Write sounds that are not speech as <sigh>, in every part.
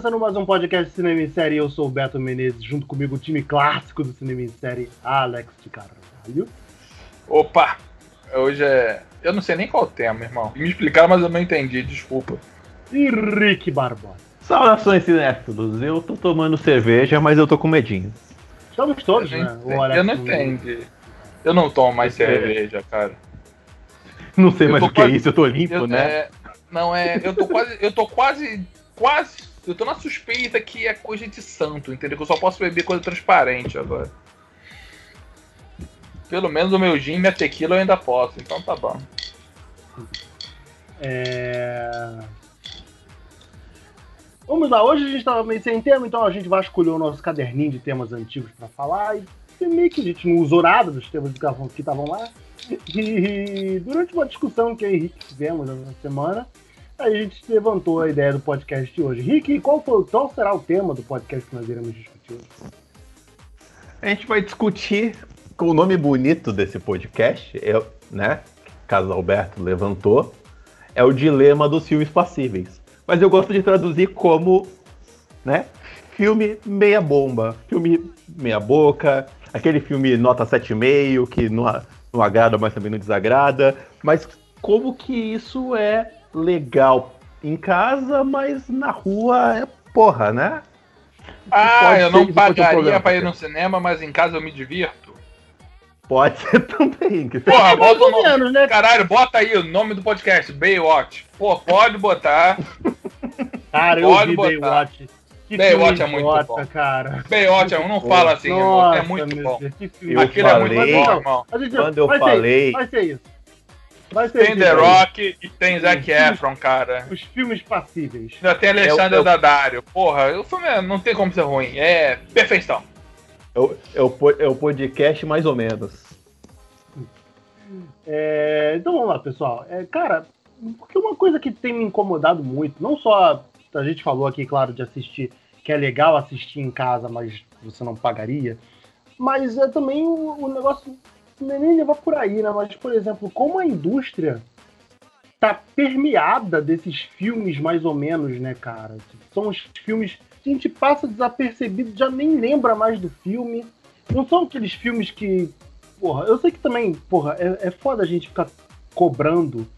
começando mais um podcast de Cinema em Série. Eu sou o Beto Menezes, junto comigo o time clássico do Cinema em Série, Alex de Carvalho. Opa! Hoje é. Eu não sei nem qual é o tema, irmão. Me explicaram, mas eu não entendi, desculpa. E Rick Barbosa. Saudações cinéfilos, eu tô tomando cerveja, mas eu tô com medinho. Estamos todos, né? eu não entendi. Eu não tomo mais É. cerveja, cara. Não sei Eu mais o que é quase- isso, eu tô limpo, Eu, né? é, não é. Eu tô quase. Eu tô quase. Quase. Eu tô na suspeita que é coisa de santo, entendeu? Que eu só posso beber coisa transparente agora. Pelo menos o meu gin e minha tequila eu ainda posso, então tá bom. É... Vamos lá, hoje a gente tava meio sem tema, então a gente vai escolher o nosso caderninho de temas antigos pra falar. E meio que a gente não usou nada dos temas que estavam- lá. E durante uma discussão que eu e Rick tivemos essa semana, a gente levantou a ideia do podcast de hoje. Rick, qual, foi, qual será o tema do podcast que nós iremos discutir hoje? A gente vai discutir com o nome bonito desse podcast, é, né? Caso Alberto levantou, é o dilema dos filmes passíveis. Mas eu gosto de traduzir como, né? Filme meia bomba, filme meia boca, aquele filme nota 7,5 que não, não agrada, mas também não desagrada. Mas como que isso é legal em casa, mas na rua é porra, né? Ah, eu não pagaria pra ir no cinema, mas em casa eu me divirto. Pode <laughs> ser também. que Porra, mais bota o nome. né? Caralho, bota aí o nome do podcast, Baywatch. Pô, pode botar. Cara, eu Pode vi botar. Baywatch. Que Baywatch é muito idiota, bom. cara. Baywatch, é um- não Pô, fala assim, irmão. Nossa, É muito bom. Eu Aquilo é muito falei- bom, irmão. A gente- Quando eu vai ser falei- isso, vai ser isso. Vai ser Tem The aí. Rock e tem Zac Efron, cara. Os filmes passíveis. Ainda tem Alexandre Eu- eu- Daddario. Porra, o filme é- não tem como ser ruim. É perfeição. É o, é, o, é o podcast mais ou menos. É, então vamos lá, pessoal. É, cara, porque uma coisa que tem me incomodado muito, não só a gente falou aqui, claro, de assistir, que é legal assistir em casa, mas você não pagaria, mas é também o, o negócio é nem levar por aí, né? Mas, por exemplo, como a indústria tá permeada desses filmes mais ou menos, né, cara? São os filmes a gente passa desapercebido, já nem lembra mais do filme. Não são aqueles filmes que Porra, eu sei que também, porra, é, é foda a gente ficar cobrando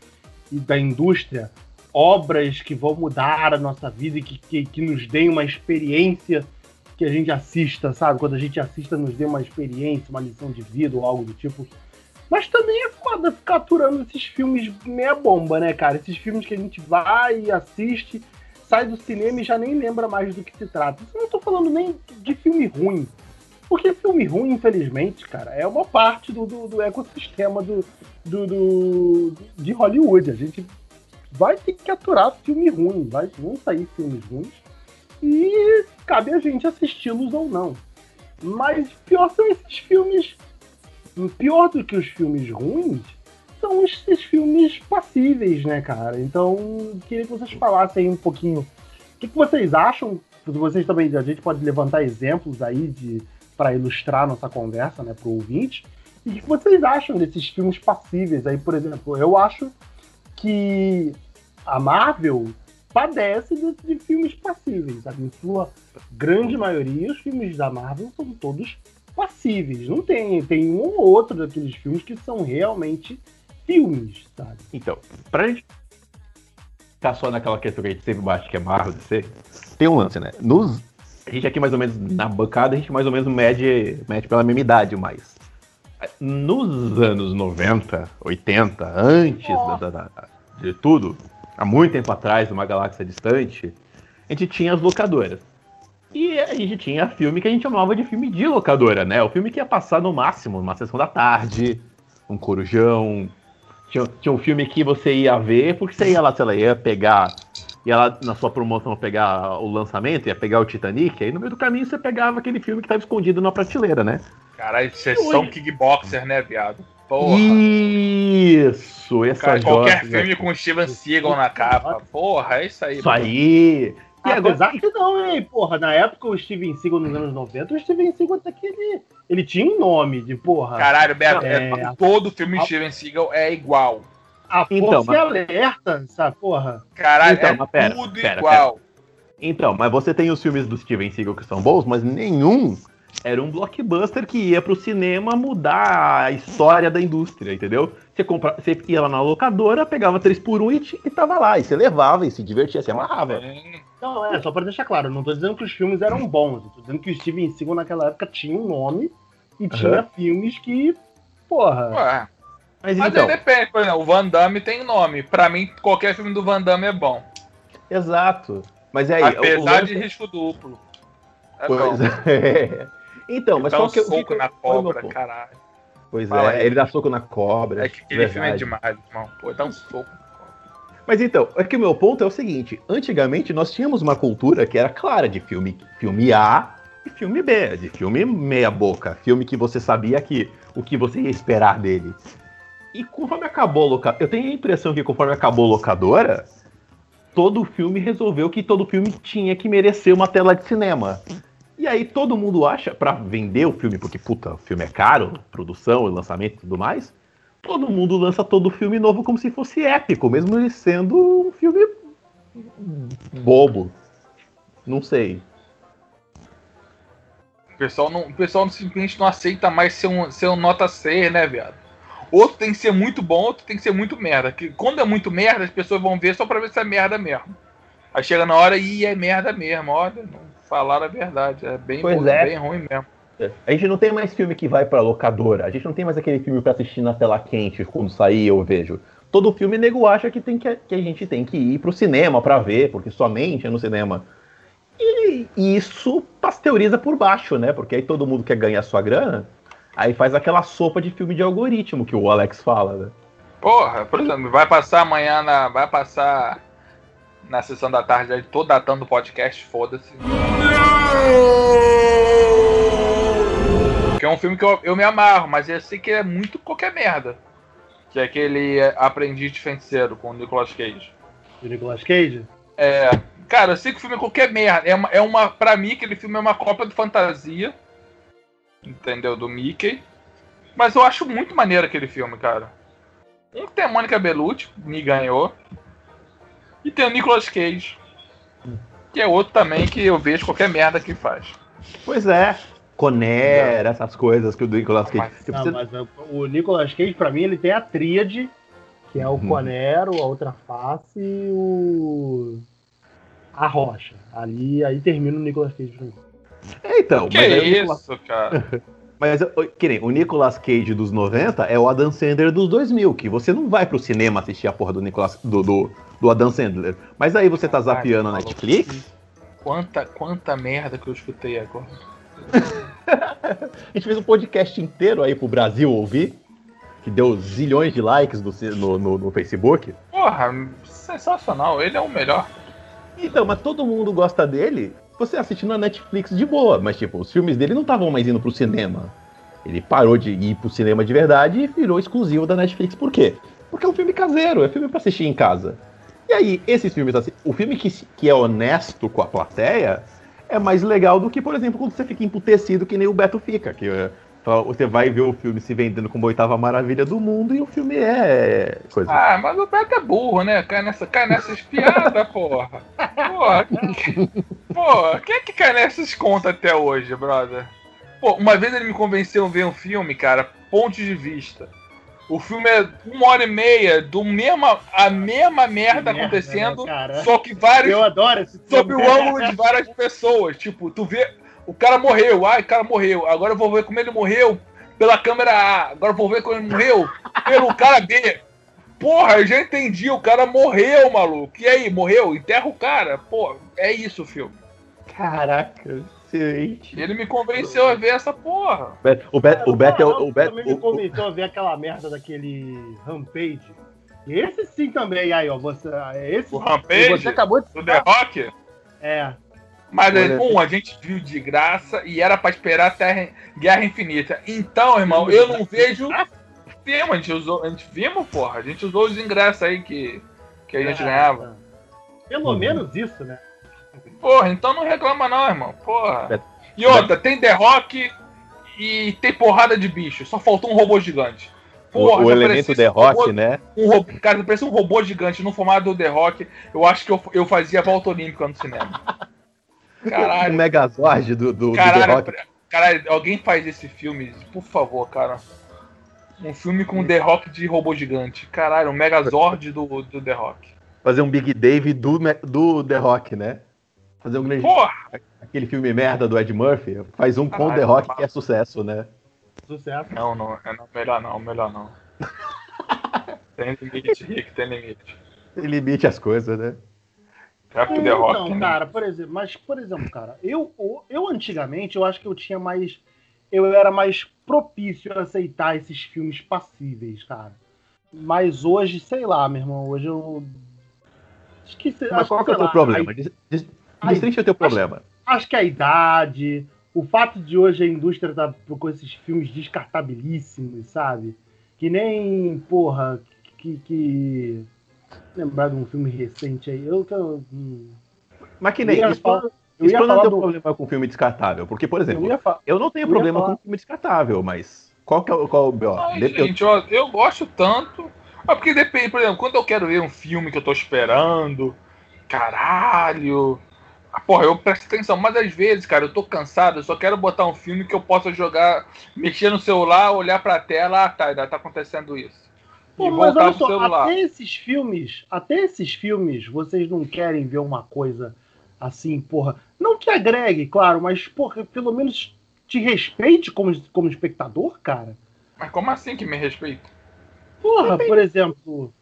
da indústria obras que vão mudar a nossa vida e que, que, que nos deem uma experiência que a gente assista, sabe? Quando a gente assista, nos dê uma experiência, uma lição de vida ou algo do tipo. Mas também é foda ficar aturando esses filmes meia bomba, né, cara? Esses filmes que a gente vai e assiste, sai do cinema e já nem lembra mais do que se trata. Eu não tô falando nem de filme ruim. Porque filme ruim, infelizmente, cara, é uma parte do, do, do ecossistema do, do, do- de Hollywood. A gente vai ter que aturar filme ruim, vai, vão sair filmes ruins e cabe a gente assisti-los ou não. Mas pior são esses filmes. Pior do que os filmes ruins são esses filmes passíveis, né, cara? Então, queria que vocês falassem um pouquinho. O que, que vocês acham? Vocês também, a gente pode levantar exemplos aí de para ilustrar nossa conversa, né, pro ouvinte. E o que vocês acham desses filmes passíveis aí, por exemplo? Eu acho que a Marvel padece de, de filmes passíveis, sabe? Em sua grande maioria, os filmes da Marvel são todos passíveis. Não tem, tem um ou outro daqueles filmes que são realmente filmes, sabe? Então, pra gente ficar só naquela questão que a gente sempre bate que é Marvel DC, tem um lance, né? Nos, a gente aqui mais ou menos na bancada, a gente mais ou menos mede, mede pela mesma idade, mas nos anos 90, 80, antes da- da- da- de tudo, há muito tempo atrás, numa galáxia distante, a gente tinha as locadoras. E a gente tinha filme que a gente chamava de filme de locadora, né? O filme que ia passar no máximo, numa sessão da tarde, um corujão. Tinha, tinha um filme que você ia ver, porque você ia lá, sei lá, ia pegar. Ia lá na sua promoção pegar o lançamento, ia pegar o Titanic, aí no meio do caminho você pegava aquele filme que estava escondido na prateleira, né? Caralho, sessão kickboxer, né, viado? Porra. Isso, essa Cara, qualquer joia- filme com Steven Seagal na capa. Porra, é isso aí. Isso mano. aí. E Apesar agora... que não, hein, porra, na época o Steven Seagal nos anos 90, o Steven Seagal até que ele, ele tinha um nome de porra. Caralho, Beto, é, é, todo filme de Steven Seagal é igual. A então, força mas... alerta, essa porra. Caralho, então, é pera, tudo pera, igual. Pera. Então, mas você tem os filmes do Steven Seagal que são bons, mas nenhum era um blockbuster que ia pro cinema mudar a história da indústria, entendeu? Você, compra, você ia lá na locadora, pegava 3 por 1 e, e tava lá, e você levava e se divertia, se amarrava. Não, é, só pra deixar claro, não tô dizendo que os filmes eram bons, tô dizendo que o Steven Seagal naquela época tinha um nome e tinha filmes que, porra... Ué. Mas, Mas então... aí depende, por exemplo, o Van Damme tem nome. Pra mim, qualquer filme do Van Damme é bom. Exato. Mas aí. Apesar de risco duplo. É pois <laughs> é. Então, mas qual que é o soco na cobra, caralho. Pois Fala é, ele dá soco na cobra. É que aquele verdade. filme é demais, irmão. Pô, dá um soco. Mas então, é que o meu ponto é o seguinte: antigamente nós tínhamos uma cultura que era clara de filme, filme A e filme B, de filme meia boca, filme que você sabia que o que você ia esperar dele. E conforme acabou a locadora, eu tenho a impressão que conforme acabou a locadora, todo filme resolveu que todo filme tinha que merecer uma tela de cinema. E aí todo mundo acha, para vender o filme, porque puta, o filme é caro, produção, lançamento e tudo mais, todo mundo lança todo filme novo como se fosse épico, mesmo ele sendo um filme bobo. Não sei. O pessoal, não, o pessoal simplesmente não aceita mais ser um, ser um nota 6, né, viado? Outro tem que ser muito bom, outro tem que ser muito merda. Que quando é muito merda, as pessoas vão ver só pra ver se é merda mesmo. Aí chega na hora e é merda mesmo. Olha, não falaram a verdade. É bem, pois é. bem ruim mesmo. A gente não tem mais filme que vai pra locadora. A gente não tem mais aquele filme para assistir na tela quente quando sair eu vejo. Todo filme nego acha que, tem que, que a gente tem que ir pro cinema para ver, porque somente é no cinema. E isso pasteuriza por baixo, né? Porque aí todo mundo quer ganhar sua grana. Aí faz aquela sopa de filme de algoritmo que o Alex fala, né? Porra, por exemplo, vai passar amanhã na. Vai passar na sessão da tarde aí, tô datando o podcast, foda-se. Que é um filme que eu, eu me amarro, mas eu sei que é muito qualquer merda. Que é aquele Aprendiz de Feiticeiro com o Nicolas Cage. O Nicolas Cage? É. Cara, eu sei que o filme é qualquer merda. É uma, é uma, pra mim, aquele filme é uma cópia de fantasia entendeu? Do Mickey. Mas eu acho muito maneiro aquele filme, cara. Um tem a Mônica Bellucci, me ganhou. E tem o Nicolas Cage. Que é outro também que eu vejo qualquer merda que faz. Pois é. Conner, essas coisas que o Nicolas Cage. Mas, não, mas o Nicolas Cage, pra mim, ele tem a tríade, que é o uhum. Conero, a outra face e o. A Rocha. Ali aí termina o Nicolas Cage pra mim. É, então. Que é isso, Nicolas... cara? <laughs> Mas, que nem, o Nicolas Cage dos 90 é o Adam Sandler dos 2000, que você não vai pro cinema assistir a porra do Nicolas, do, do, do Adam Sandler. Mas aí você tá zapeando a Netflix... Quanta, quanta merda que eu escutei agora. <laughs> a gente fez um podcast inteiro aí pro Brasil ouvir, que deu zilhões de likes no, no, no, no Facebook. Porra, sensacional, ele é o melhor. Então, mas todo mundo gosta dele você assistindo na Netflix de boa, mas tipo, os filmes dele não estavam mais indo pro cinema. Ele parou de ir pro cinema de verdade e virou exclusivo da Netflix. Por quê? Porque é um filme caseiro, é filme para assistir em casa. E aí, esses filmes assim, o filme que, que é honesto com a plateia é mais legal do que, por exemplo, quando você fica emputecido que nem o Beto fica, que então, você vai ver o filme se vendendo como a oitava maravilha do mundo e o filme é coisa. Ah, mas o Beto é burro, né? Cai nessa, cai nessas <laughs> piadas, porra. Porra. Porra, quem é que cai nessas contas até hoje, brother? Pô, uma vez ele me convenceu a ver um filme, cara, Pontos de Vista. O filme é uma hora e meia do mesma, a mesma merda, merda acontecendo, né, só que vários. Eu adoro esse filme. Sob o ângulo de várias pessoas. Tipo, tu vê o cara morreu, ai, o cara morreu. Agora eu vou ver como ele morreu pela câmera A. Agora eu vou ver como ele morreu pelo cara B. Porra, eu já entendi, o cara morreu, maluco. E aí, morreu? Enterra o cara. Pô, é isso o filme. Caraca, excelente. Ele me convenceu a ver essa porra. O Beto, o Beto, o Beto, também me convenceu a ver aquela merda daquele Rampage. Esse sim também, aí, ó. Você, esse, o Rampage? Você acabou de. O The Rock? É. Mas, um, a gente viu de graça e era para esperar até Guerra Infinita. Então, irmão, eu não vejo filme. A gente usou, a gente vimos, porra. A gente usou os ingressos aí que, que a gente é, ganhava. Pelo uhum. menos isso, né? Porra, então não reclama não, irmão. Porra. É. E outra, tem The Rock e tem porrada de bicho. Só faltou um robô gigante. o, o já elemento The um Rock, robô- né? Um robô, cara, parecia um robô gigante no formato do The Rock. Eu acho que eu, eu fazia volta olímpica no cinema. O Caralho, Megazord do, do, do The caralho, Rock. caralho, alguém faz esse filme, por favor, cara. Um filme com The Rock de robô gigante. Caralho, um Megazord do, do The Rock. Fazer um Big Dave do, do The Rock, né? Fazer um grande. Porra! Aquele filme merda do Ed Murphy. Faz um com o Caralho, The Rock que é sucesso, né? Sucesso. Não, não, é não, melhor não, melhor não. <laughs> tem limite, Rick, tem limite. Tem limite às coisas, né? The Rock. Então, né? cara, por exemplo, mas, por exemplo, cara, eu, eu antigamente eu acho que eu tinha mais. Eu era mais propício a aceitar esses filmes passíveis, cara. Mas hoje, sei lá, meu irmão, hoje eu. Esqueci. Mas acho qual que é o teu lá, problema? Destrincha o teu problema. Acho que a idade, o fato de hoje a indústria tá com esses filmes descartabilíssimos, sabe? Que nem, porra, que. que... Lembrar de um filme recente aí. Eu, eu, hum, Mas que nem. Eu ia falar- eu falar teu do- problema com filme descartável. Porque, por eu exemplo, eu, fa- não tenho eu problema falar- com filme descartável, mas. Qual que é o. Qual, B.O.? Ai, eu- gente, ó, eu gosto tanto. Ah, porque depende, por exemplo, quando eu quero ver um filme que eu tô esperando, caralho. ah, Porra, eu presto atenção, mas às vezes, cara, eu tô cansado, eu só quero botar um filme que eu possa jogar, mexer no celular, olhar pra tela, ah, tá, tá acontecendo isso. Pô, e mas olha só, celular. até esses filmes, até esses filmes, vocês não querem ver uma coisa assim, porra. Não que agregue, claro, mas, porra, pelo menos te respeite como, como espectador, cara. Mas como assim que me respeita? Porra, por exemplo,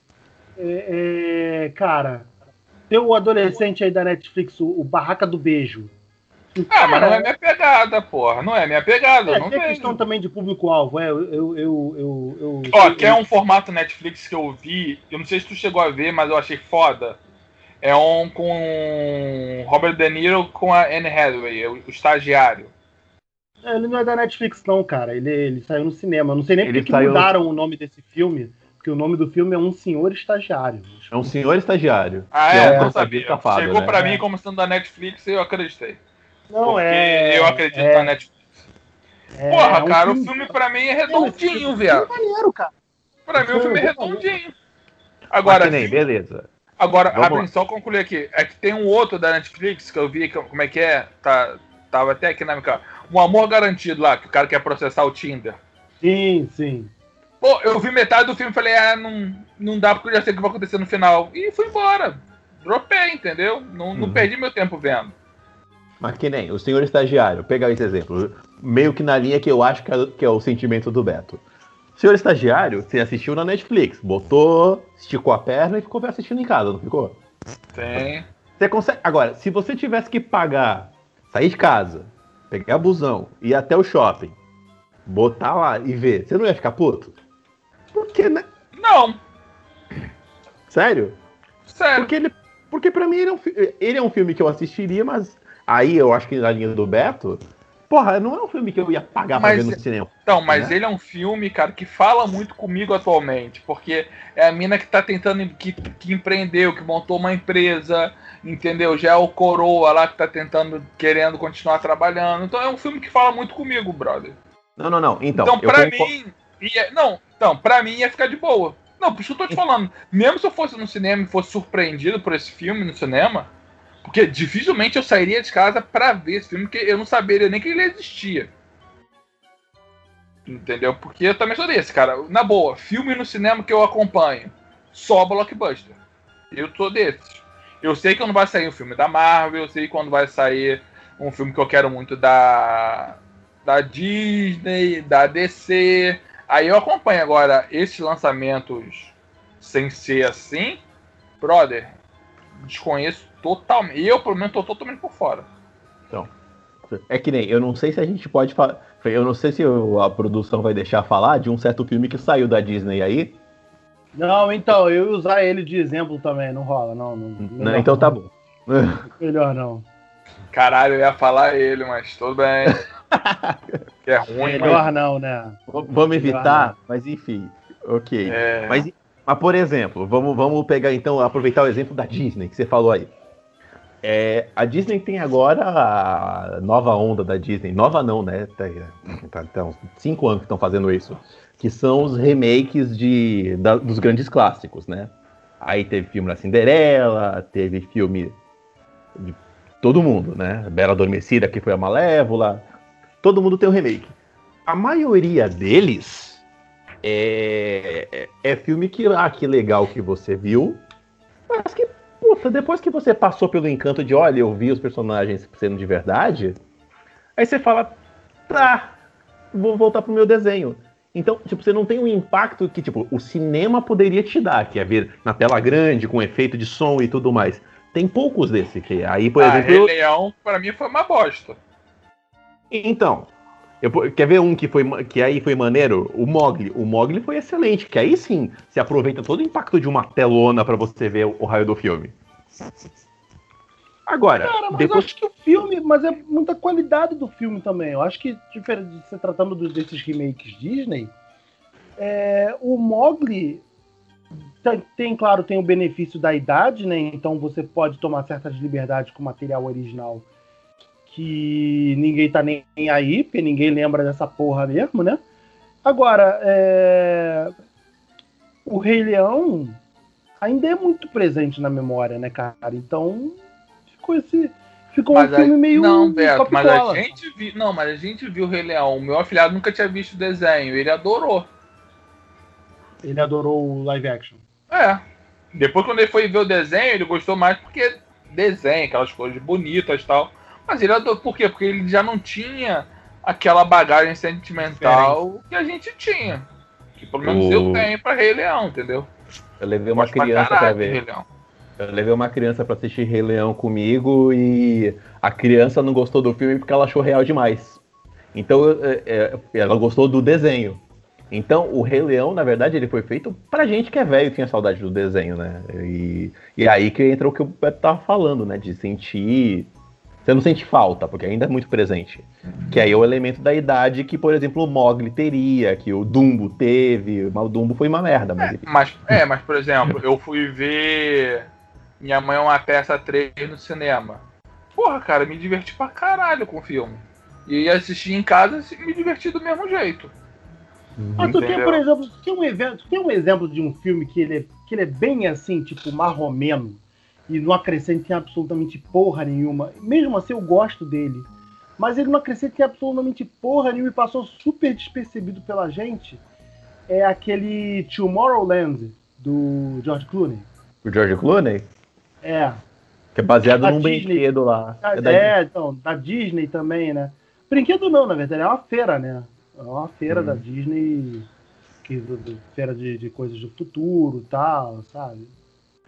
é, é, cara, tem o adolescente aí da Netflix, o, o Barraca do Beijo. Ah, mas não é minha pegada, porra. Não é minha pegada, É, não tem questão também de público-alvo, é, eu, eu, eu, eu, Ó, eu- quer um formato Netflix que eu vi, eu não sei se tu chegou a ver, mas eu achei foda. É um com Robert De Niro com a Anne Hathaway, o, estagiário. É, Ele não é da Netflix, não, cara. Ele, ele saiu no cinema. Eu não sei nem porque que saiu- mudaram o nome desse filme, porque o nome do filme é Um Senhor Estagiário. É um senhor estagiário. Ah, Que é, um eu não passageiro sabia. safado, Chegou né? pra É. mim como sendo da Netflix e eu acreditei. Não, porque é. eu acredito é, na Netflix. é, Porra, é um cara, o filme pra mim é redondinho, viado. maneiro, cara. Pra mim o filme é Filme redondinho. Agora, nem, beleza. Agora, Vamos só concluir aqui. É que tem um outro da Netflix que eu vi, que- como é que é? Tá, tava até aqui na minha cara. Um Amor Garantido lá, que o cara quer processar o Tinder. Sim, sim. Pô, eu vi metade do filme e falei, ah, não, não dá porque eu já sei o que vai acontecer no final. E fui embora. Dropei, entendeu? Não, não Uhum. perdi meu tempo vendo. Mas que nem, o senhor estagiário, pegar esse exemplo, meio que na linha que eu acho que é, que é o sentimento do Beto. O senhor estagiário, você assistiu na Netflix, botou, esticou a perna e ficou assistindo em casa, não ficou? Tem. Você consegue. Agora, se você tivesse que pagar, sair de casa, pegar busão, ir até o shopping, botar lá e ver, você não ia ficar puto? Porque, né? Não, Sério? sério. Porque ele. Porque pra mim ele é, um, ele é um filme que eu assistiria, mas aí eu acho que na linha do Beto, porra, não é um filme que eu ia pagar pra Mas- ver no cinema. Então, mas Né? ele é um filme, cara, que fala muito comigo atualmente, porque é a mina que tá tentando, que, que empreendeu, que montou uma empresa, entendeu? Já é o coroa lá que tá tentando, querendo continuar trabalhando. Então é um filme que fala muito comigo, brother. Não, não, não. Então, Então, pra mim, ia, não, então, pra mim ia ficar de boa. Não, por isso que eu tô te falando. Mesmo se eu fosse no cinema e fosse surpreendido por esse filme no cinema, porque dificilmente eu sairia de casa pra ver esse filme, porque eu não saberia nem que ele existia. Entendeu? Porque eu também sou desse, cara. Na boa, filme no cinema que eu acompanho, só blockbuster. Eu sou desses. Eu sei que quando vai sair um filme da Marvel, eu sei quando vai sair um filme que eu quero muito da da Disney, da DC. Aí eu acompanho agora esses lançamentos sem ser assim, brother, desconheço totalmente. Eu, pelo menos, tô totalmente por fora. É que nem, eu não sei se a gente pode falar. Eu não sei se a produção vai deixar falar de um certo filme que saiu da Disney aí. Não, então, eu ia usar ele de exemplo também, não rola, não. não melhor Então tá não. bom. <laughs> Melhor não. Caralho, eu ia falar ele, mas tudo bem. <laughs> que é ruim, mas. Melhor não, né? V- Vamos evitar, mas enfim. Ok. É... Mas, mas, por exemplo, vamos, vamos pegar então, aproveitar o exemplo da Disney que você falou aí. É, a Disney tem agora a nova onda da Disney. Nova não, né? Tá, tá, tá cinco anos que estão fazendo isso. Que são os remakes de, da, dos grandes clássicos, né? Aí teve filme da Cinderela, teve filme de todo mundo, né? Bela Adormecida, que foi a Malévola. Todo mundo tem um remake. A maioria deles é, é, é filme que, ah, que legal que você viu, mas que puta, depois que você passou pelo encanto de, olha, eu vi os personagens sendo de verdade, aí você fala, tá, vou voltar pro meu desenho. Então, tipo, você não tem o um impacto que, tipo, o cinema poderia te dar, que é ver na tela grande, com efeito de som e tudo mais. Tem poucos desse que aí, por ah, exemplo. Rei Leão, pra mim, foi uma bosta. Então, eu, quer ver um que, foi, que aí foi maneiro? O Mogli. O Mogli foi excelente, que aí sim se aproveita todo o impacto de uma telona para você ver o, o raio do filme. Agora, Cara, mas depois... acho que o filme, mas é muita qualidade do filme também. Eu acho que, diferente de se tratando desses remakes Disney, é, o Mogli tem, tem, claro, tem o benefício da idade, né? Então você pode tomar certas liberdades com o material original que ninguém tá nem aí, porque ninguém lembra dessa porra mesmo, né? Agora, é... o Rei Leão ainda é muito presente na memória, né, cara? Então, ficou esse. Ficou mas um filme meio. Não, Beto, mas a gente viu. Não, mas a gente viu o Rei Leão. O meu afilhado nunca tinha visto o desenho. Ele adorou. Ele adorou o live action. É. Depois, quando ele foi ver o desenho, ele gostou mais porque desenho, aquelas coisas bonitas e tal. Mas ele adorou. Por quê? Porque ele já não tinha aquela bagagem sentimental que a gente tinha. Que pelo menos o... eu tenho pra Rei Leão, entendeu? Eu levei uma criança pra, pra ver. Eu levei uma criança para assistir Rei Leão comigo e a criança não gostou do filme porque ela achou real demais. Então é, é, ela gostou do desenho. Então o Rei Leão, na verdade, ele foi feito pra gente que é velho e tinha saudade do desenho, né? E, e aí que entra o que o Beto tava falando, né? De sentir você não sente falta, porque ainda é muito presente. Que aí é o elemento da idade que, por exemplo, o Mogli teria, que o Dumbo teve, mas o Dumbo foi uma merda. Mas, é, mas, é, <laughs> mas por exemplo, eu fui ver Minha Mãe é uma Peça 3 no cinema. Porra, cara, me diverti pra caralho com o filme. E assistir em casa e me diverti do mesmo jeito. Uhum. Mas tu tem, por exemplo, tem um, evento, tem um exemplo de um filme que ele, é, que ele é bem assim, tipo, marromeno e não acrescenta em absolutamente porra nenhuma. Mesmo assim, eu gosto dele. Mas ele não acrescenta em absolutamente porra nenhuma e passou super despercebido pela gente. É aquele Tomorrowland do George Clooney. O George Clooney? É. Que é baseado da num Disney. brinquedo lá. É, é, é então, da Disney também, né? Brinquedo não, na verdade, é uma feira, né? É uma feira hum. da Disney, que, feira de, de coisas do futuro e tal, sabe?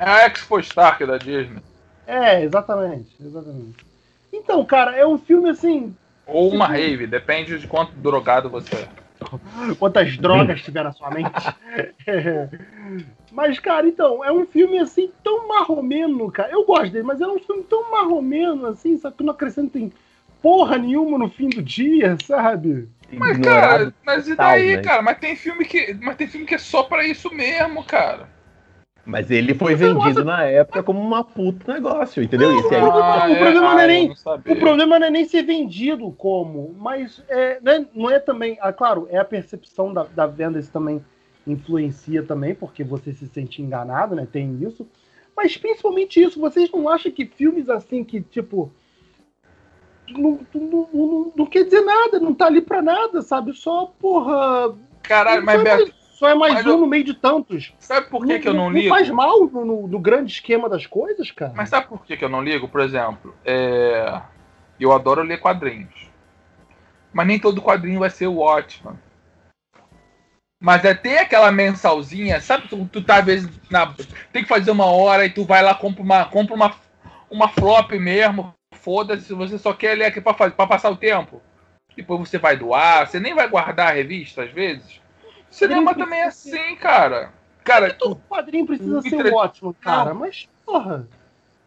É a Expo Stark da Disney. É, exatamente, exatamente. Então, cara, é um filme assim. Ou uma rave, depende de quanto drogado você é. <laughs> Quantas drogas tiver na sua mente. <laughs> Mas, cara, então, é um filme assim tão marromeno, cara. Eu gosto dele, mas é um filme tão marromeno, assim, só que não acrescenta em porra nenhuma no fim do dia, sabe? Mas, cara, mas e daí, né? cara? Mas tem filme que. Mas tem filme que é só pra isso mesmo, cara. Mas ele foi vendido na época como uma puta negócio, entendeu? Não, aí... ah, o, problema é, não é nem, o problema não é nem ser vendido como, mas é, né, não é também. Ah, claro, é a percepção da, da venda, isso também influencia também, porque você se sente enganado, né? Tem isso. Mas principalmente isso, vocês não acham que filmes assim que, tipo. Não, não, não, não quer dizer nada, não tá ali pra nada, sabe? Só, porra. Caralho, mas Beto, só é mais mas um eu... no meio de tantos. Sabe por que, não, que eu não, ligo? Não faz mal no, no, no, grande esquema das coisas, cara. Mas sabe por que, que eu não ligo? Por exemplo, é... eu adoro ler quadrinhos. Mas nem todo quadrinho vai ser o Watchman. Mas é ter aquela mensalzinha, sabe? Tu, tu tá às vezes na, tem que fazer uma hora e tu vai lá compra uma compra uma, uma flop mesmo. Foda-se, você só quer ler aqui pra, fazer, pra passar o tempo. Depois você vai doar, você nem vai guardar a revista às vezes. Cinema também é assim, cara. Cara, todo quadrinho precisa ser entre... ótimo, cara, mas porra.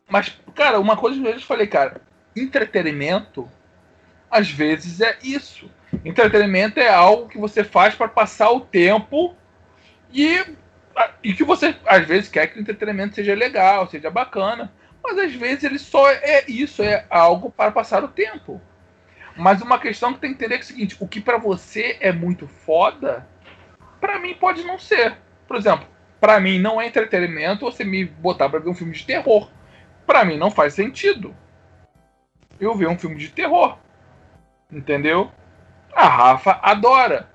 Mas, cara, uma coisa que eu já falei, cara, entretenimento às vezes é isso. Entretenimento é algo que você faz para passar o tempo e, e que você às vezes quer que o entretenimento seja legal, seja bacana. Mas às vezes ele só é isso, é algo para passar o tempo. Mas uma questão que tem que entender é, é o seguinte: o que para você é muito foda, para mim pode não ser. Por exemplo, para mim não é entretenimento você me botar para ver um filme de terror. Para mim não faz sentido. Eu ver um filme de terror. Entendeu? A Rafa adora.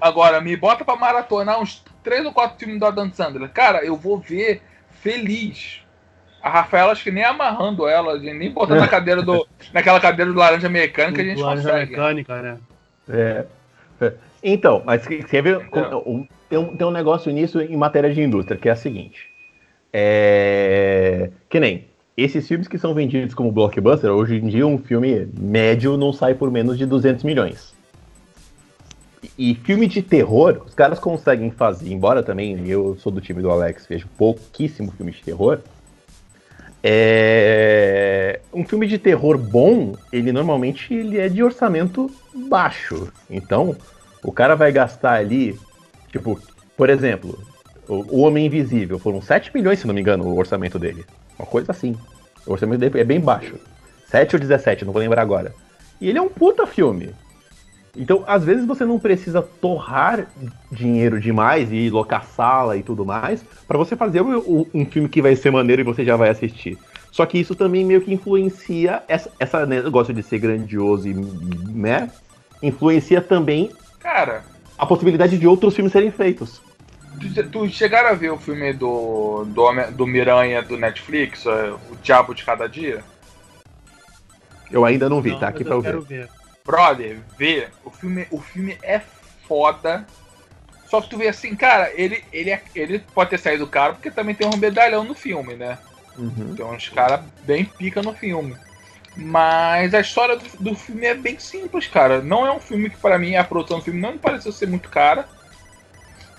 Agora, me bota pra maratonar uns três ou quatro filmes do Adam Sandler. Cara, eu vou ver feliz. A Rafaela, acho que nem amarrando ela, nem botando na <laughs> cadeira do. naquela cadeira do laranja mecânica que a gente laranja consegue. mecânica, né? É. é. Então, mas quer ver? Tem um, tem um negócio nisso em matéria de indústria, que é a seguinte. É. Que nem. Esses filmes que são vendidos como blockbuster, hoje em dia um filme médio não sai por menos de 200 milhões. E filme de terror, os caras conseguem fazer, embora também eu sou do time do Alex, vejo pouquíssimo filme de terror. É... Um filme de terror bom, ele normalmente ele é de orçamento baixo. Então, o cara vai gastar ali, tipo, por exemplo, o Homem Invisível, foram 7 milhões, se não me engano, o orçamento dele. Uma coisa assim. O orçamento dele é bem baixo. 7 ou 17, não vou lembrar agora. E ele é um puta filme. Então, às vezes você não precisa torrar dinheiro demais e locar sala e tudo mais para você fazer um filme que vai ser maneiro e você já vai assistir. Só que isso também meio que influencia essa, essa negócio de ser grandioso e né, influencia também, cara, a possibilidade de outros filmes serem feitos. Tu, tu chegaram a ver o filme do do, do Miranha do Netflix, é, o Diabo de Cada Dia? Eu ainda não vi, não, tá aqui pra eu ver. ver. Brother, vê. O filme, o filme é foda. Só que tu vê assim, cara, ele, ele, é, ele pode ter saído caro porque também tem um medalhão no filme, né? Uhum. Tem uns caras bem pica no filme. Mas a história do, do, filme é bem simples, cara. Não é um filme que, para mim, a produção do filme não me pareceu ser muito cara.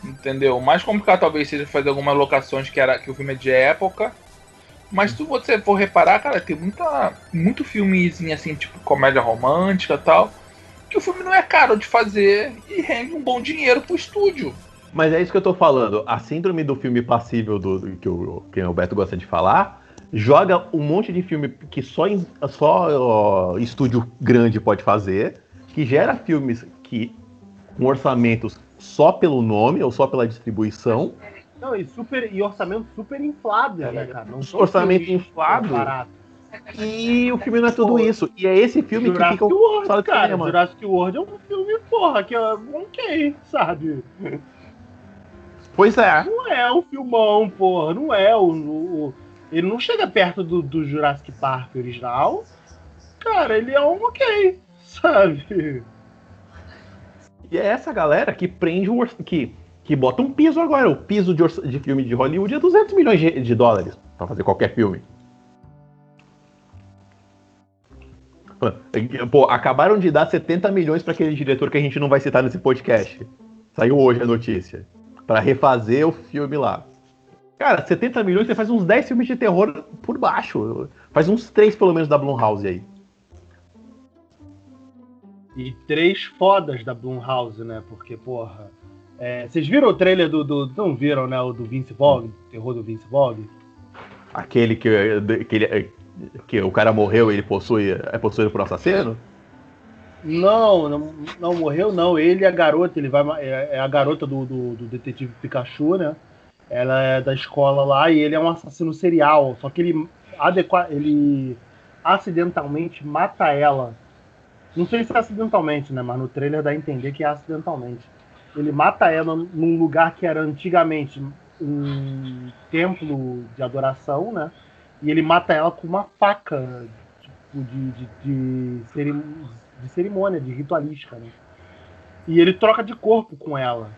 Entendeu? O mais complicado talvez seja fazer algumas locações que, era, que o filme é de época. Mas se você for reparar, cara, tem muita, muito filmezinho assim, tipo comédia romântica e tal, que o filme não é caro de fazer e rende um bom dinheiro pro estúdio. Mas é isso que eu tô falando. A síndrome do filme passível do, que, o, que o Beto gosta de falar joga um monte de filme que só, só ó, estúdio grande pode fazer, que gera filmes que com orçamentos só pelo nome ou só pela distribuição não, e, super, e orçamento super inflado, é, né, cara? Não orçamento inflado. E o filme não é tudo isso. E é esse filme Jurassic que fica World, sala cara, cinema. Jurassic World é um filme, porra, que é ok, sabe? Pois é. Não é um filmão, porra. Não é o. o ele não chega perto do, do Jurassic Park original. Cara, ele é um ok, <laughs> sabe? E é essa galera que prende o que que bota um piso agora. O piso de, de filme de Hollywood é 200 milhões de, de dólares para fazer qualquer filme. Pô, acabaram de dar 70 milhões para aquele diretor que a gente não vai citar nesse podcast. Saiu hoje a notícia. para refazer o filme lá. Cara, 70 milhões você faz uns 10 filmes de terror por baixo. Faz uns 3 pelo menos da Blumhouse aí. E três fodas da Blumhouse, né? Porque, porra, é, vocês viram o trailer do, do, Não viram, né? O do Vince Vaughn, terror do Vince Vaughn? Aquele que, que, que o cara morreu e ele possui, é possuído por um assassino? Não, não, não, morreu não. Ele e a garota, ele vai. É, é a garota do, do, do, detetive Pikachu, né? Ela é da escola lá e ele é um assassino serial. Só que ele adequa, ele acidentalmente mata ela. Não sei se é acidentalmente, né? Mas no trailer dá a entender que é acidentalmente ele mata ela num lugar que era antigamente um templo de adoração, né? E ele mata ela com uma faca tipo, de, de, de, de cerimônia, de ritualística, né? E ele troca de corpo com ela.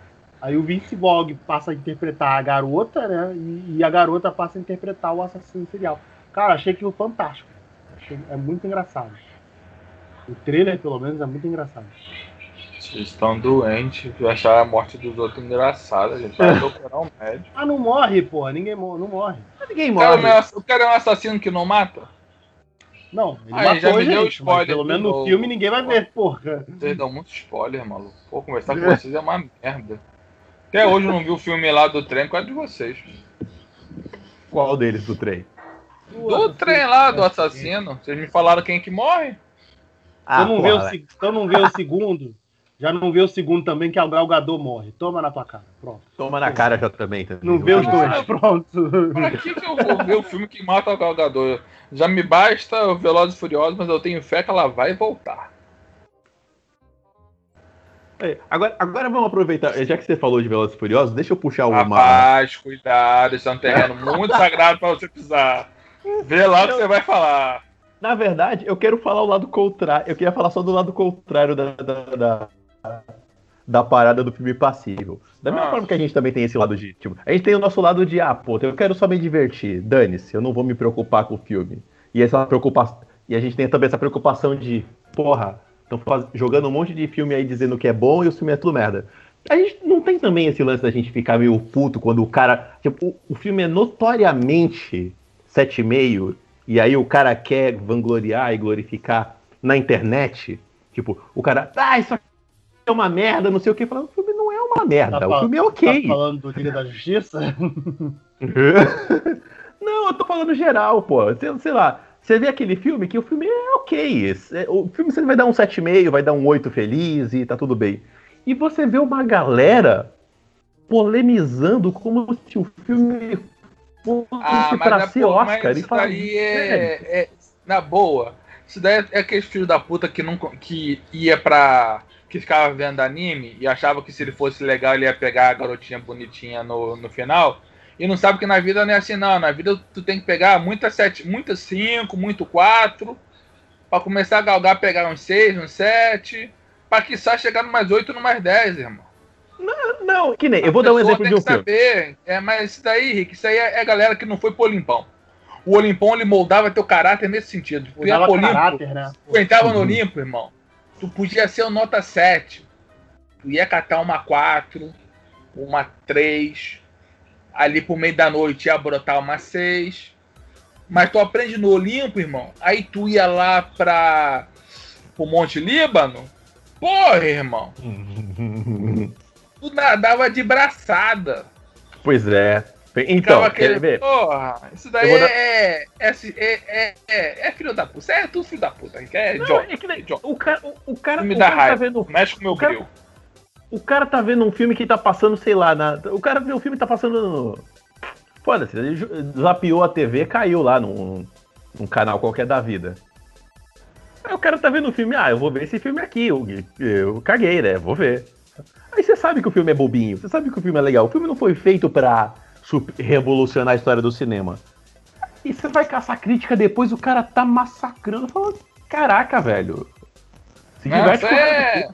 Aí o Vince Vogue passa a interpretar a garota, né? E, e, a garota passa a interpretar o assassino serial. Cara, achei aquilo fantástico. Achei, é muito engraçado. O trailer, pelo menos, é muito engraçado. Vocês estão doentes, acharam a morte dos outros engraçada, a gente vai procurar um médico. Ah, não morre, porra, ninguém morre, não morre. Ninguém morre. O cara, é, o cara é um assassino que não mata? Não, ele Aí, matou já me gente, deu spoiler. Pelo menos no filme ninguém vai ver, porra. Vocês dão muito spoiler, maluco. Pô, conversar com vocês é uma merda. Até hoje eu não vi o filme lá do trem, qual é de vocês? Qual deles do trem? Do trem lá, do assassino. Vocês me falaram quem que morre? Ah, então, não vê o, então não vê o segundo. Já não vê o segundo também, que é o Galgador morre. Toma na tua cara. Pronto. Toma na cara já também. também. Não vê os dois. Pronto. Pra que, que eu vou ver o filme que mata o Galgador? Já me basta o Velozes e Furiosos, mas eu tenho fé que ela vai voltar. Agora, agora vamos aproveitar, já que você falou de Velozes e Furiosos, deixa eu puxar uma. Rapaz, cuidado, isso é um terreno <laughs> muito sagrado para você pisar. Vê lá o que você vai falar. Na verdade, eu quero falar o lado contrário. Eu queria falar só do lado contrário da, da, da, da parada do filme passível. Da mesma ah. forma que a gente também tem esse lado de. Tipo, a gente tem o nosso lado de, ah, pô, eu quero só me divertir. Dane-se, eu não vou me preocupar com o filme. E essa preocupação. E a gente tem também essa preocupação de, porra, Estão jogando um monte de filme aí dizendo que é bom e o filme é tudo merda. A gente não tem também esse lance da gente ficar meio puto quando o cara. Tipo, o, o filme é notoriamente 7,5 e aí o cara quer vangloriar e glorificar na internet. Tipo, o cara. Ah, isso aqui é uma merda, não sei o que. Falando, o filme não é uma merda, tá o filme é ok. Tá falando do Liga da Justiça? <laughs> <laughs> não, eu tô falando geral, pô. Sei, sei lá. Você vê aquele filme que o filme é ok. É, o filme você vai dar um 7,5, vai dar um 8 feliz e tá tudo bem. E você vê uma galera polemizando como se o filme fosse ah, pra ser porra, Oscar. Isso fala, daí é, é, Na boa. Isso daí é aquele filho da puta que, não, que ia pra. que ficava vendo anime e achava que se ele fosse legal ele ia pegar a garotinha bonitinha no, no final e não sabe que na vida não é assim, não. Na vida tu tem que pegar muita sete, muita cinco, muito quatro, para começar a galgar, pegar uns seis, uns sete, para que só chegar no mais oito, no mais dez, irmão. Não, não, que nem. Eu vou dar um exemplo de um filme. Saber, é, mas isso daí, Rick, isso aí é, é galera que não foi pro Olimpão. O Olimpão ele moldava teu caráter nesse sentido. Tu ia pro Olimpo, caráter, né? tu entrava no uhum. Olimpo, irmão. Tu podia ser o nota 7. Tu ia catar uma 4, uma 3, ali pro meio da noite ia brotar uma 6. Mas tu aprende no Olimpo, irmão. Aí tu ia lá pra pro Monte Líbano. Porra, irmão. <laughs> tu nadava de braçada. Pois é. Então, aquele, ver? Porra, isso daí dar... é, é, é, é, é, filho da puta. É tudo filho da puta. É, Não, é que nem, o cara, o, o cara, me o dá cara tá raiva. tá vendo. Mexe com o meu grill. O cara tá vendo um filme que tá passando, sei lá, na... o cara vê o filme que tá passando. Foda-se, ele zapiou a TV, caiu lá num, num canal qualquer da vida. Aí o cara tá vendo o filme, ah, eu vou ver esse filme aqui, eu, eu caguei, né? Vou ver. Aí você sabe que o filme é bobinho, você sabe que o filme é legal. O filme não foi feito pra revolucionar a história do cinema. E você vai caçar crítica depois, o cara tá massacrando, falando, caraca, velho. Se diverte com é...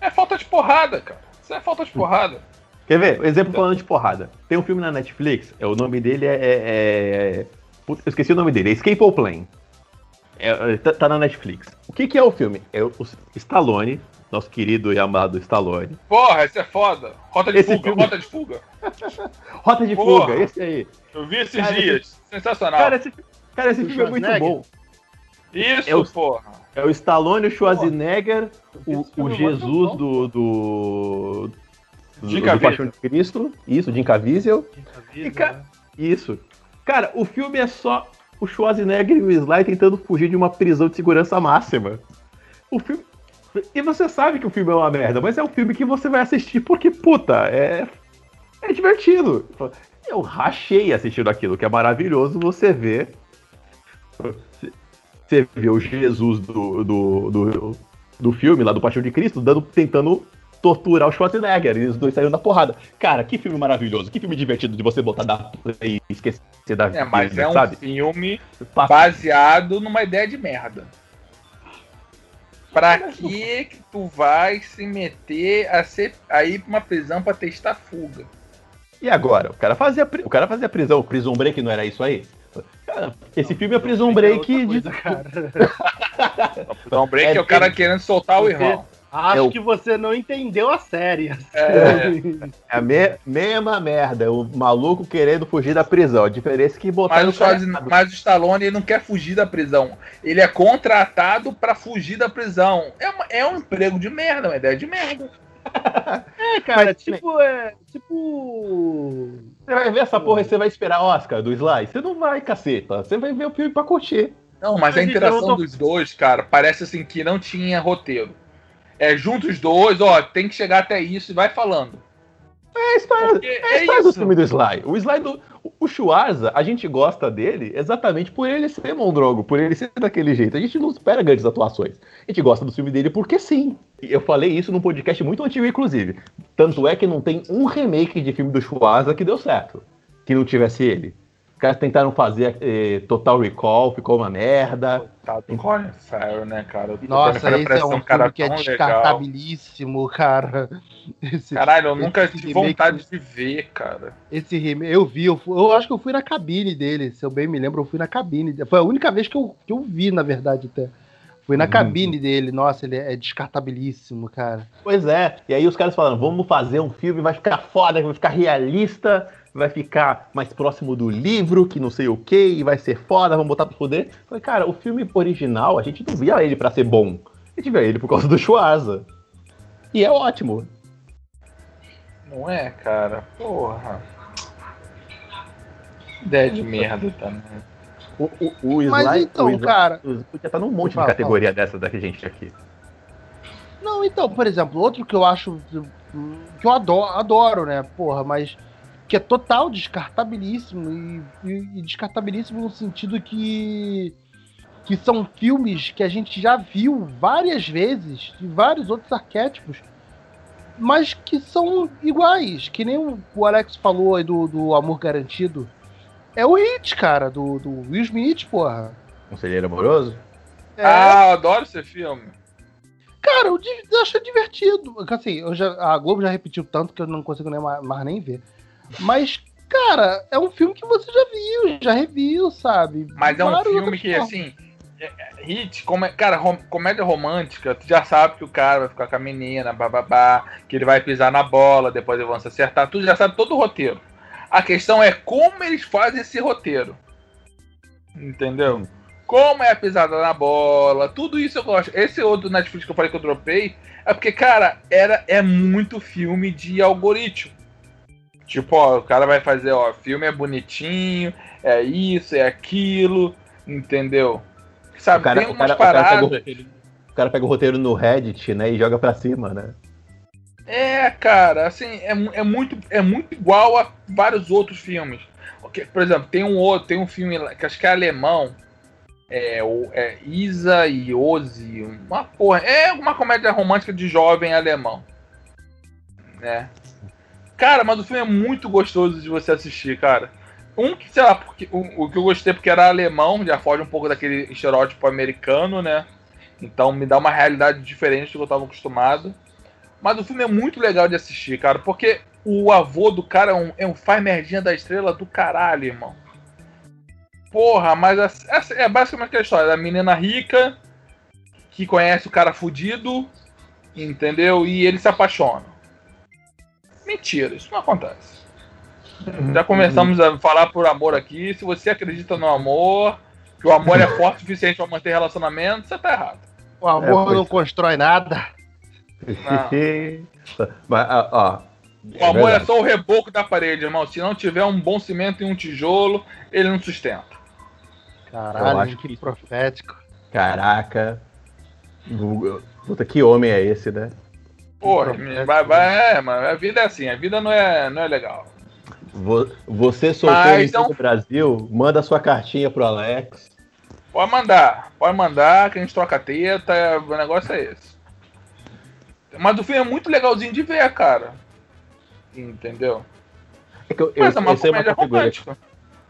É falta de porrada, cara. Isso é falta de porrada. Quer ver? Exemplo falando de porrada. Tem um filme na Netflix, é, o nome dele é. é, é eu esqueci o nome dele, é Escape ou Plane. É, é, tá, tá, na Netflix. O que, que é o filme? É o Stallone, nosso querido e amado Stallone. Porra, esse é foda. Rota de esse fuga, filme... rota de fuga. <laughs> rota de Porra. fuga, esse aí. Eu vi esses cara, dias. Esse... Sensacional. Cara, esse, cara, esse filme é muito bom. Isso, é o, porra. É o Stallone, o Schwarzenegger, o, o Jesus do. do. do, do Paixão de Cristo. Isso, Jim Caviezel. Jim Caviezel né? Isso. Cara, o filme é só o Schwarzenegger e o Sly tentando fugir de uma prisão de segurança máxima. O filme. E você sabe que o filme é uma merda, mas é um filme que você vai assistir porque, puta, é. É divertido. Eu rachei assistindo aquilo, que é maravilhoso você ver você vê o Jesus do, do, do, do filme, lá do Paixão de Cristo, dando, tentando torturar o Schwarzenegger. E os dois saíram na porrada. Cara, que filme maravilhoso, que filme divertido de você botar da e esquecer da vida. É, mas é um sabe? filme baseado numa ideia de merda. Pra que que tu vai se meter a, ser, a ir pra uma prisão pra testar fuga? E agora? O cara fazia, o cara fazia prisão, o Prison Break não era isso aí? Cara, esse filme é Prison Break é de. Prison <laughs> Break é, é o cara querendo soltar o irmão. Acho é o... que você não entendeu a série. É, é a me mesma merda. O maluco querendo fugir da prisão. A diferença é que botar. Mas, o, mas o Stallone ele não quer fugir da prisão. Ele é contratado para fugir da prisão. É, uma, é um emprego de merda, uma ideia de merda. é, cara, mas, tipo, é. Tipo. Você vai ver essa porra e você vai esperar Oscar do Sly? Você não vai, caceta. Você vai ver o filme pra curtir. Não, mas a interação tô- dos dois, cara, parece assim que não tinha roteiro. É, junto os dois, ó, tem que chegar até isso e vai falando. É a história, é a é história do isso. filme do Sly. O Sly do. O Schwarza, a gente gosta dele exatamente por ele ser Mondrogo, por ele ser daquele jeito. A gente não espera grandes atuações. A gente gosta do filme dele porque sim. Eu falei isso num podcast muito antigo, inclusive. Tanto é que não tem um remake de filme do Schwarza que deu certo. Que não tivesse ele. Os caras tentaram fazer eh, Total Recall, ficou uma merda. Tá do Colin Farrell, né, cara? Nossa, esse é um cara filme que é descartabilíssimo, cara. Esse, Caralho, eu nunca tive vontade de ver, cara. esse remake, eu vi, eu, fui- eu acho que eu fui na cabine dele, se eu bem me lembro, eu fui na cabine. Foi a única vez que eu, que eu vi, na verdade, até. Fui na Uhum. cabine dele, nossa, ele é descartabilíssimo, cara. Pois é. E aí os caras falaram, vamos fazer um filme, vai ficar foda, vai ficar realista, vai ficar mais próximo do livro, que não sei o que, e vai ser foda, vamos botar pra poder. Falei, cara, o filme original, a gente não via ele pra ser bom. A gente via ele por causa do Schwarza. E é ótimo. Não é, cara? Porra. Ideia de merda também. O, o, o Sly, Mas então, o Sly, cara. podia estar num monte Fala, de categoria dessa da gente aqui. Não, então, por exemplo, outro que eu acho que eu adoro, adoro, né, porra, mas que é total descartabilíssimo e, e- e descartabilíssimo no sentido que que são filmes que a gente já viu várias vezes de vários outros arquétipos, mas que são iguais, que nem o, Alex falou aí do, do Amor Garantido. É o Hit, cara, do, do Will Smith, porra. Conselheiro amoroso? É, Ah, eu adoro esse filme. Cara, eu, eu achei divertido. Assim, eu já, a Globo já repetiu tanto que eu não consigo nem ma- mais nem ver. Mas, cara, é um filme que você já viu, já reviu, sabe? Mas é um filme que, formas. assim. é- é- Hit, como é- cara, rom- comédia romântica, tu já sabe que o cara vai ficar com a menina, bababá, que ele vai pisar na bola, depois eles vão se acertar, tu já sabe todo o roteiro. A questão é como eles fazem esse roteiro. Entendeu? Como é a pisada na bola, tudo isso eu gosto. Esse outro Netflix que eu falei que eu dropei é porque, cara, era, é muito filme de algoritmo. Tipo, ó, o cara vai fazer, ó, filme é bonitinho, é isso, é aquilo, entendeu? Sabe, O cara, tem o, umas cara, o, cara pega o, paradas. o cara pega o roteiro no Reddit, né, e joga pra cima, né? É, cara, assim, é, é, muito, é muito igual a vários outros filmes. Por exemplo, tem um outro, tem um filme que acho que é alemão. É, o, é Isa e Ozzy, uma porra. É uma comédia romântica de jovem alemão. Né? Cara, mas o filme é muito gostoso de você assistir, cara. Um que, sei lá, porque, o, o que eu gostei porque era alemão, já foge um pouco daquele estereótipo americano, né? Então me dá uma realidade diferente do que eu tava acostumado. Mas o filme é muito legal de assistir, cara, porque o avô do cara é um, é um faz merdinha da estrela do caralho, irmão. Porra, mas essa- essa é basicamente aquela história da menina rica que conhece o cara fudido, entendeu? E eles se apaixonam. Mentira, isso não acontece. Já começamos a falar por amor aqui. Se você acredita no amor, que o amor é forte o suficiente pra manter relacionamento, você tá errado. O amor É, pois. não constrói nada. <laughs> Mas, ó, O amor é verdade. só o reboco da parede, irmão. Se não tiver um bom cimento e um tijolo, ele não sustenta. Eu Caralho, acho que que- profético. Caraca. Puta, que homem é esse, né? Porra, Profético. vai, vai, é, mano. A vida é assim, a vida não é, não é legal. Vo- Você solteiro Mas, em então- todo o Brasil, manda sua cartinha pro Alex. Pode mandar, pode mandar, que a gente troca teta, o negócio é esse. Mas o filme é muito legalzinho de ver, cara. Entendeu? É, que eu, eu, Mas é uma essa é uma comédia categoria, romântica.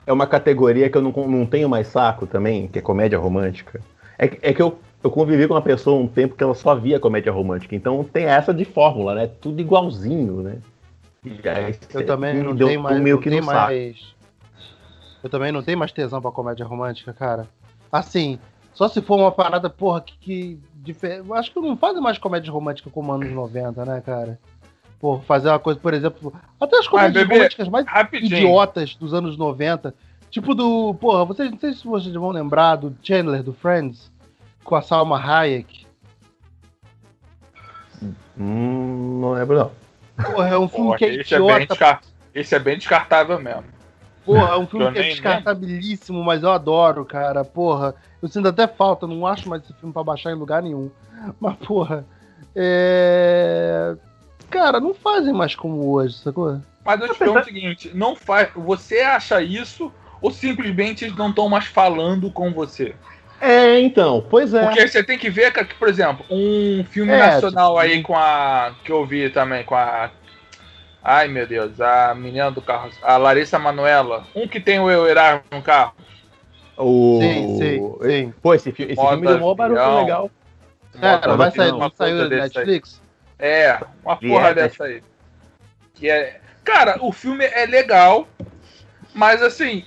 é uma categoria que eu não, não tenho mais saco também, que é comédia romântica. É, que- é que eu, eu convivi com uma pessoa um tempo que ela só via comédia romântica. Então tem essa de fórmula, né? Tudo igualzinho, né? Aí Eu também não deu tenho mais. meio não que saco. mais. Eu também não tenho mais tesão pra comédia romântica, cara. Assim, só se for uma parada, porra, que. que difer- Acho que não fazem mais comédia romântica como anos 90, né, cara? Pô, fazer uma coisa, por exemplo. Até as comédias bebê, românticas mais Rapidinho. idiotas dos anos 90. Tipo do. Porra, vocês não sei se vocês vão lembrar do Chandler, do Friends, com a Salma Hayek. Hum, não lembro não. Porra, é um filme Porra, que é esse é bem idiota descar- Esse é bem descartável mesmo. Porra, é um filme Eu que é descartabilíssimo, mas eu adoro, cara. Porra, eu sinto até falta, não acho mais esse filme pra baixar em lugar nenhum. Mas, porra, é. Cara, não fazem mais como hoje, sacou? Mas eu te pergunto o seguinte: não faz. Você acha isso ou simplesmente eles não estão mais falando com você? É, então, pois é. Porque você tem que ver que, por exemplo, um filme É, nacional aí com a. que eu vi também, com a. Ai meu Deus, a menina do carro, a Larissa Manuela, um que tem o Erasmo no carro. O... Sim, sim, sim. Pô, esse, fi- esse Moda filme deu mó barulho legal. Cara, vai sair, não saiu da aí. Netflix? É, uma porra é, dessa aí. Que é. Cara, o filme é legal, mas assim.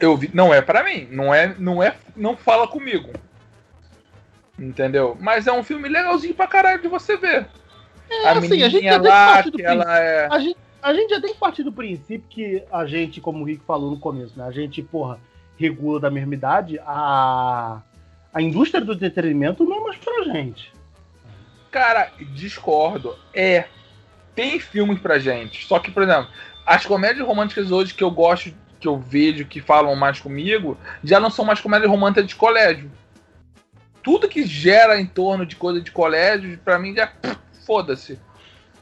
Eu vi, não é pra mim, não é, não é, não fala comigo. Entendeu? Mas é um filme legalzinho pra caralho de você ver. É, a assim, a gente já tem que lá, partir do que ela é. A gente, a gente já tem que partir do princípio que a gente, como o Rick falou no começo, né? A gente, porra, regula da mesma idade, a, a indústria do entretenimento não é mais pra gente. Cara, discordo. É. Tem filmes pra gente. Só que, por exemplo, as comédias românticas hoje que eu gosto, que eu vejo, que falam mais comigo, já não são mais comédias românticas de colégio. Tudo que gera em torno de coisa de colégio, pra mim já foda-se.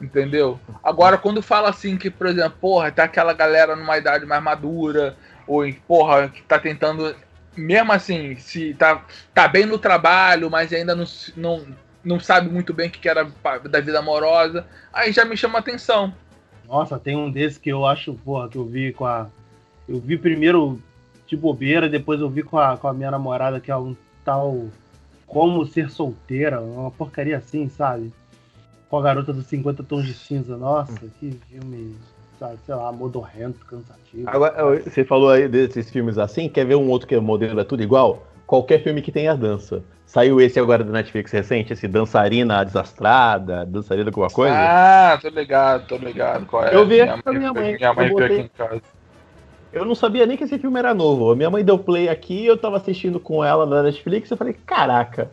Entendeu? Agora, quando fala assim que, por exemplo, porra, tá aquela galera numa idade mais madura, ou porra, que tá tentando, mesmo assim, se tá, tá bem no trabalho, mas ainda não, não, não sabe muito bem o que era da vida amorosa, aí já me chama atenção. Nossa, tem um desses que eu acho, porra, que eu vi com a. Eu vi primeiro de bobeira, depois eu vi com a, com a minha namorada, que é um tal Como Ser Solteira, uma porcaria assim, sabe? Com a garota dos 50 tons de cinza. Nossa, que filme, sabe, sei lá, modorrento, cansativo. Agora, você falou aí desses filmes assim, quer ver um outro que é modelo é tudo igual? Qualquer filme que tenha dança. Saiu esse agora do Netflix recente, esse Dançarina Desastrada, Dançarina alguma coisa? Ah, tô ligado, tô ligado. Qual é? Eu vi minha com a minha mãe, Minha mãe eu veio aqui em casa. Eu não sabia nem que esse filme era novo. Minha mãe deu play aqui, eu tava assistindo com ela na Netflix, eu falei, caraca.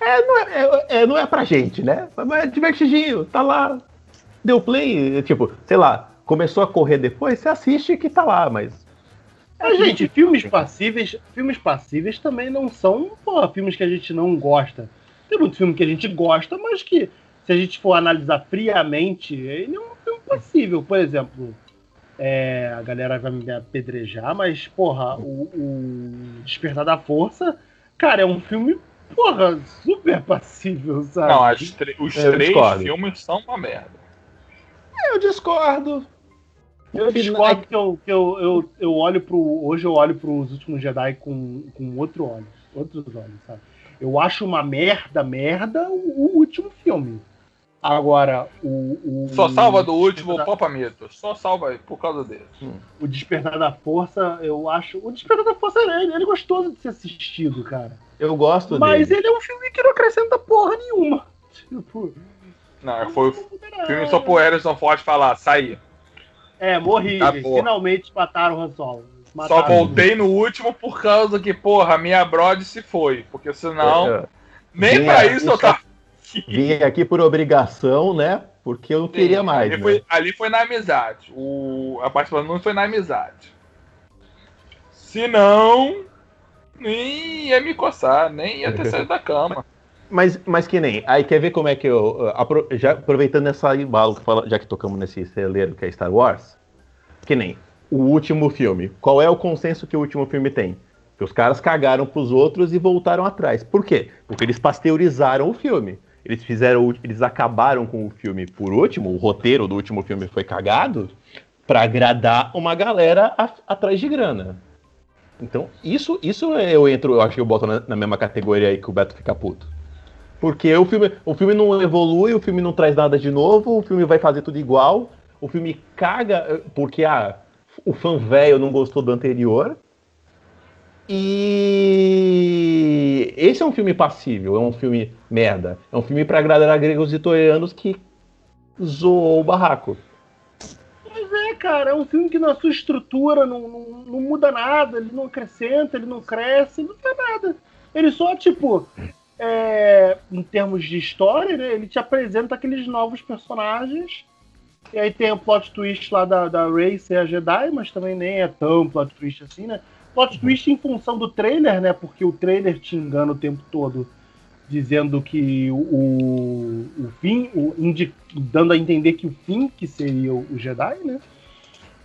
É, não é, é- é- não é pra gente, né? Mas é divertidinho, tá lá. Deu play, tipo, sei lá, começou a correr depois, você assiste que tá lá, mas. Mas, gente, filmes passíveis, filmes passíveis também não são, porra, filmes que a gente não gosta. Tem muito filme que a gente gosta, mas que, se a gente for analisar friamente, ele é um filme passível. Por exemplo, é, a galera vai me apedrejar, mas, porra, o, o Despertar da Força, cara, é um filme, porra, super passível, sabe? Não, os Eu três discordo. filmes são uma merda. Eu discordo. Eu discordo que eu, que eu, eu, eu olho pro. Hoje eu olho pros últimos Jedi com, com outro olho. Outros olhos, sabe? Eu acho uma merda, merda o, o último filme. Agora, o. o Só salva do último Papa Mito. Só salva aí por causa dele. O Despertar da Força, eu acho. O Despertar da Força ele, ele é gostoso de ser assistido, cara. Eu gosto Mas dele. ele é um filme que não acrescenta porra nenhuma. <laughs> Tipo. Não, foi o filme só pro Harrison Ford falar, sair. É, morri. Tá. Finalmente mataram o Han Solo. Só Mataram. voltei no último por causa que, porra, a minha Brod se foi. Porque senão, Eu- nem Sim, pra é, isso eu tava. Vim aqui por obrigação, né? Porque eu não queria mais. Ali né? foi, ali foi na amizade. O, a participação não foi na amizade. Se não, nem ia me coçar, nem ia ter saído da cama. Mas, mas que nem. Aí quer ver como é que eu. apro- já aproveitando essa embalo, que fala- já que tocamos nesse celeiro que é Star Wars, que nem o último filme. Qual é o consenso que o último filme tem? Que os caras cagaram pros outros e voltaram atrás. Por quê? Porque eles pasteurizaram o filme. Eles fizeram. Eles acabaram com o filme por último, o roteiro do último filme foi cagado, pra agradar uma galera a- atrás de grana. Então, isso, isso eu entro, eu acho que eu boto na, na mesma categoria aí que o Beto fica puto. Porque o filme, o filme não evolui, o filme não traz nada de novo, o filme vai fazer tudo igual, o filme caga eh, porque ah, o fã velho não gostou do anterior. E esse é um filme passível, é um filme merda. É um filme pra agradar gregos e troianos que zoou o barraco. Mas é, cara, é um filme que na sua estrutura não, não, não muda nada, ele não acrescenta, ele não cresce, não faz nada. Ele só, tipo, é, em termos de história, né, ele te apresenta aqueles novos personagens E aí tem o plot twist lá da, da Rey ser a Jedi, mas também nem é tão plot twist assim, né? Plot twist em função do trailer, né? Porque o trailer te engana o tempo todo, dizendo que o, o fim, o, dando a entender que o fim que seria o, o Jedi, né?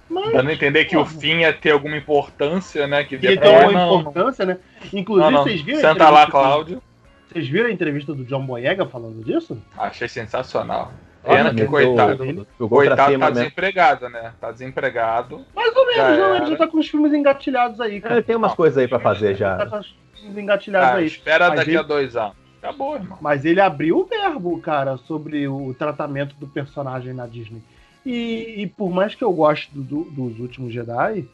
Mas, Dando a entender que o fim ia ter alguma importância, né? Que ia ter alguma importância, né? Inclusive, não, não. vocês viram. Senta lá, Cláudio. Vocês viram a entrevista do John Boyega falando disso? Achei sensacional. Pena que coitado. Eu coitado tá desempregado, né? Tá desempregado. Mais ou menos, não, ele já tá com os filmes engatilhados aí, cara. É, tem umas coisas aí pra fazer já. Tá com os filmes engatilhados ah, aí. Espera Mas daqui ele... a dois anos. Acabou, irmão. Mas ele abriu o verbo, cara, sobre o tratamento do personagem na Disney. E, e por mais que eu goste do, do, dos últimos Jedi,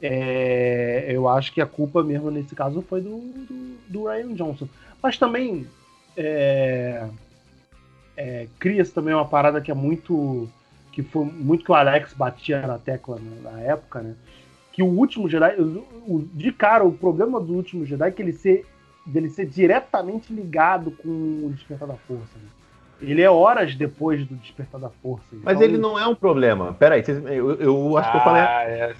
é, eu acho que a culpa mesmo nesse caso foi do, do, do Ryan Johnson. Mas também é, é, cria-se também uma parada que é muito. que foi muito que o Alex batia na tecla na época, né? Que o último Jedi. O, de cara, o problema do último Jedi é que ele ser, dele ser diretamente ligado com o Despertar da Força. Né? Ele é horas depois do Despertar da Força. Mas então ele não é um problema. Peraí, eu, eu acho ah, que eu falei. Ah, é.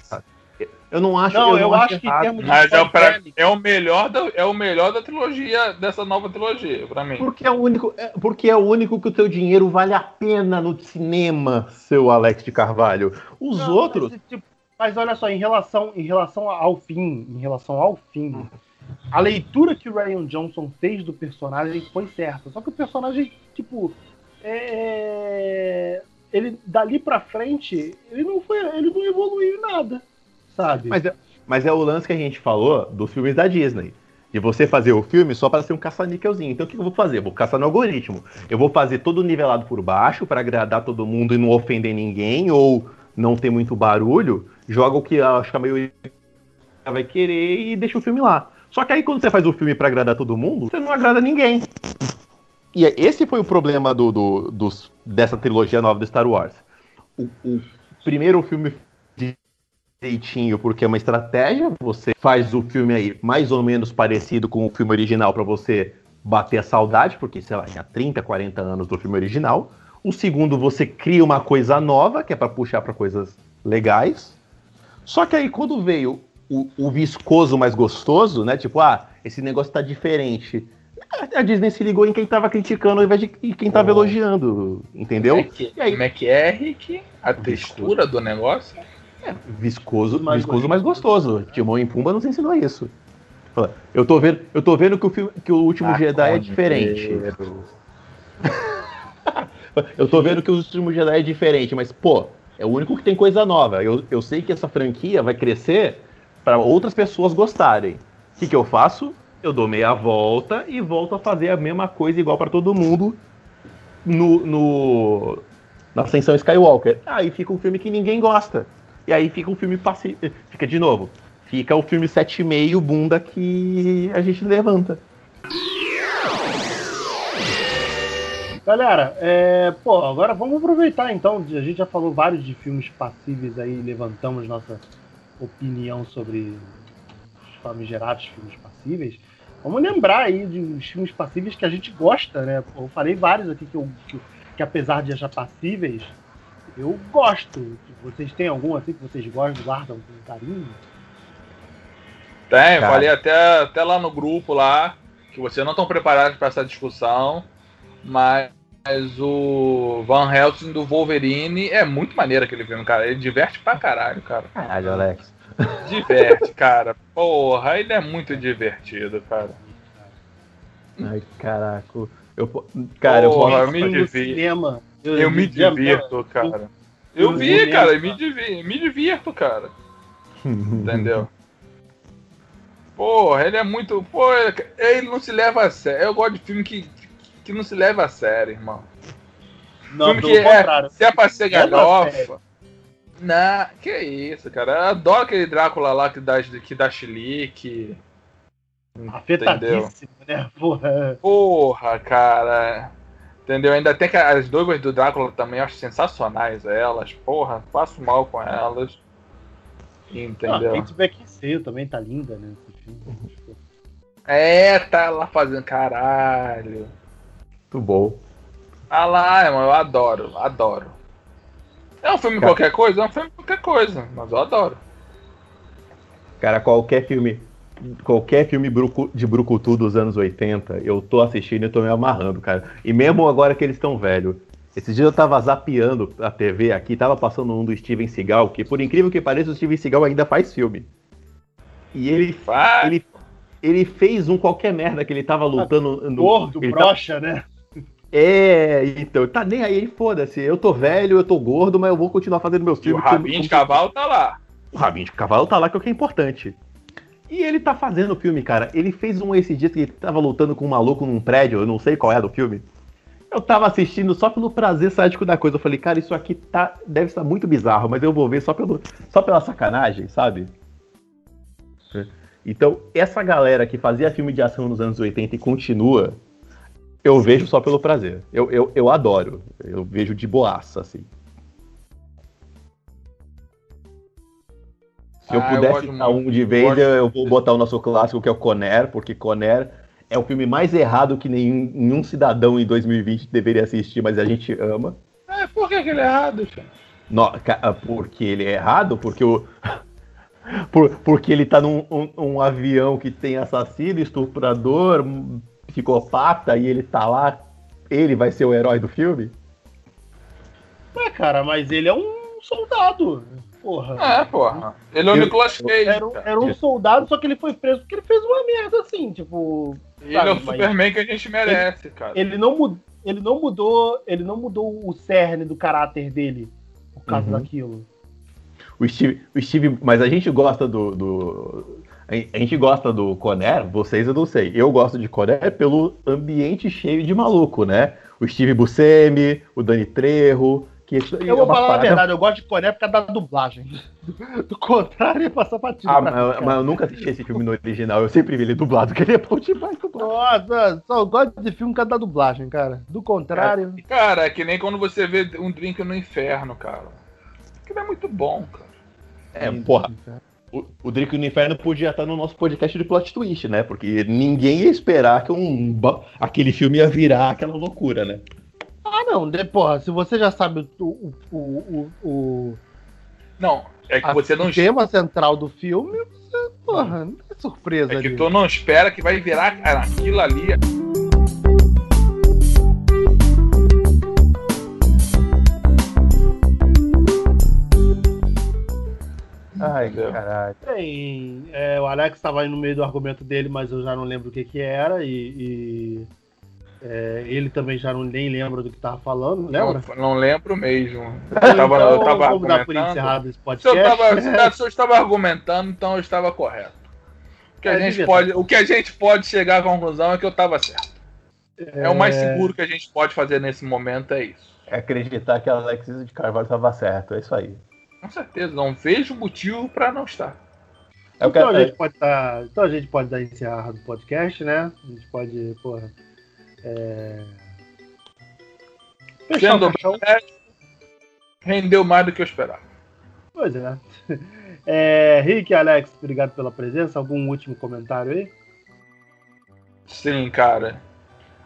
Eu não acho. Não, eu, eu não acho, acho que em termos de Mas é, pra, é, o melhor da, é o melhor da trilogia, dessa nova trilogia, pra mim. Porque é o único, é, porque é o único que o teu dinheiro vale a pena no cinema, seu Alex de Carvalho. Os não, outros. Mas, tipo, mas, olha só, em relação, em relação ao fim, em relação ao fim, a leitura que o Ryan Johnson fez do personagem foi certa. Só que o personagem, tipo, é... ele dali para frente, ele não foi, ele não evoluiu em nada, sabe? Mas é, mas é o lance que a gente falou dos filmes da Disney. De você fazer o filme só para ser um caça-níquelzinho. Então o que eu vou fazer? Vou caçar no algoritmo. Eu vou fazer todo nivelado por baixo para agradar todo mundo e não ofender ninguém ou não ter muito barulho. Joga o que acho que a maioria vai querer e deixa o filme lá. Só que aí quando você faz o filme para agradar todo mundo, você não agrada ninguém. E é, esse foi o problema do, do dos, dessa trilogia nova do Star Wars. O, o primeiro filme direitinho, porque é uma estratégia, você faz o filme aí mais ou menos parecido com o filme original para você bater a saudade, porque, sei lá, tinha 30, 40 anos do filme original. O segundo, você cria uma coisa nova, que é para puxar para coisas legais. Só que aí, quando veio o, o, viscoso mais gostoso, né? Tipo, ah, esse negócio tá diferente. A Disney se ligou em quem tava criticando ao invés de quem tava oh. elogiando, entendeu? Como é que, aí, como é, que é, Rick? A textura do negócio? É, viscoso, mais viscoso mais gostoso. Timão e Pumba nos ensinou isso. Eu tô vendo, eu tô vendo que o filme, que o último ah, Jedi é diferente. <laughs> eu tô vendo que o último Jedi é diferente, mas pô, é o único que tem coisa nova. Eu, eu sei que essa franquia vai crescer para outras pessoas gostarem. O que, que eu faço? Eu dou meia volta e volto a fazer a mesma coisa igual para todo mundo no, no, na Ascensão Skywalker. Aí fica um filme que ninguém gosta. E aí fica um filme passivo. Fica de novo. Fica o filme 7,5 bunda que a gente levanta. Galera, é, pô, agora vamos aproveitar então. A gente já falou vários de filmes passíveis aí, levantamos nossa opinião sobre os famigerados filmes passíveis, vamos lembrar aí de os filmes passíveis que a gente gosta, né? Eu falei vários aqui que, eu, que, que apesar de achar passíveis, eu gosto. Vocês têm algum assim que vocês gostam, guardam com carinho? Tem, falei até, até lá no grupo lá, que vocês não estão preparados para essa discussão, mas o Van Helsing do Wolverine é muito maneiro aquele filme, cara. Ele diverte pra caralho, cara. Caralho, Alex. Diverte, cara. Porra, ele é muito divertido, cara. Ai, caraca. Eu, cara, Porra, eu, eu me divirto. Eu, eu me divirto, cara. Eu vi, cara, me divirto, me divirto, cara. <laughs> Entendeu? Porra, ele é muito. Pô, ele não se leva a sério. Eu gosto de filme que, que não se leva a sério, irmão. Não, filme que é, se é pra ser galhofa. Não, que isso, cara. Eu adoro aquele Drácula lá que dá, que dá chilique. Afetadíssimo, né? Porra. Porra, cara. Entendeu? Ainda tem que as doidas do Drácula também, eu acho sensacionais elas. Porra, passo mal com elas. Entendeu? Ah, Kate Beckinsale também tá linda, né? É, tá lá fazendo caralho. Muito bom. Ah lá, irmão, eu adoro, adoro. É um filme Cara. qualquer coisa? É um filme qualquer coisa, mas eu adoro. Cara, qualquer filme. Qualquer filme de Brucutu dos anos 80, eu tô assistindo e tô me amarrando, cara. E mesmo agora que eles estão velhos. Esses dias eu tava zapeando a TV aqui, tava passando um do Steven Seagal, que por incrível que pareça, o Steven Seagal ainda faz filme. E ele, Vai. ele, ele fez um qualquer merda que ele tava lutando no. Gordo, tá- brocha, né? É, então, tá nem aí, foda-se. Eu tô velho, eu tô gordo, mas eu vou continuar fazendo meus E o filmes. rabinho de cavalo tá lá. O rabinho de cavalo tá lá, que é o que é importante. E ele tá fazendo o filme, cara. Ele fez um esse dia que ele tava lutando com um maluco num prédio, eu não sei qual é do filme. Eu tava assistindo só pelo prazer sádico da coisa. Eu falei, cara, isso aqui tá, deve estar muito bizarro, mas eu vou ver só, pelo, só pela sacanagem, sabe? Então, essa galera que fazia filme de ação nos anos 80 e continua, eu vejo só pelo prazer. Eu, eu, eu adoro. Eu vejo de boaça, assim. Se eu Ah, eu pudesse citar um de vez, eu, eu vou botar o nosso clássico, que é o Conner, porque Conner é o filme mais errado que nenhum, nenhum cidadão em 2020 deveria assistir, mas a gente ama. É, por que, que ele é errado? No- ca- porque ele é errado, porque o. <laughs> por- porque ele tá num um, um avião que tem assassino, estuprador, um psicopata, e ele tá lá. Ele vai ser o herói do filme? É, cara, mas ele é um soldado. Porra. É, porra. Ele é o Nicolas Cage. Era, um- era um soldado, só que ele foi preso porque ele fez uma merda assim, tipo. Ele é o sabe, Superman que a gente merece, cara. Ele não, mudou, ele não mudou. Ele não mudou o cerne do caráter dele por causa Uhum. daquilo. O Steve, o Steve. Mas a gente gosta do. do- a gente gosta do Conner, vocês eu não sei. Eu gosto de Conner pelo ambiente cheio de maluco, né? O Steve Buscemi, o Dani Trejo. Que Eu é vou uma falar a parada- verdade, eu gosto de Coné por causa da dublagem. <laughs> Do contrário, ia passar batido. Ah, mim, mas, mas eu nunca assisti esse filme no original, eu sempre vi ele dublado, <laughs> que ele é bom demais dublado. Nossa, só gosto de filme por causa da dublagem, cara. Do contrário. Cara, é que nem quando você vê um drink no inferno, cara. Aquilo é muito bom, cara. É, porra, o, o Drink no Inferno podia estar no nosso podcast de plot twist, né? Porque ninguém ia esperar que um, aquele filme ia virar aquela loucura, né? Não, de, porra, se você já sabe o, o, o, o, Não, é que a- você não o tema central do filme, você, porra, não é surpresa É que ali. tu não espera que vai virar cara, aquilo ali. Ai, caralho. Tem, é, o Alex estava aí no meio do argumento dele, mas eu já não lembro o que que era e, e, é, ele também já não, nem lembra do que tava falando, lembra? Não, não lembro mesmo. Eu tava, eu tava então, vamos dar por encerrado esse Se eu, podcast. tava, <laughs> se eu estava argumentando, então eu estava correto. O que, a É, gente devia pode, o que a gente pode chegar à conclusão é que eu estava certo. É... o mais seguro que a gente pode fazer nesse momento, é isso. É acreditar que a Alexis de Carvalho estava certo, é isso aí. Com certeza, não vejo motivo para não estar. Então, quero, a gente pode dar, então a gente pode dar encerrado o podcast, né? A gente pode, porra. É... Fechar Sendo o caixão. Rendeu mais do que eu esperava. Pois é. <laughs> é. Rick e Alex, obrigado pela presença. Algum último comentário aí? Sim, cara.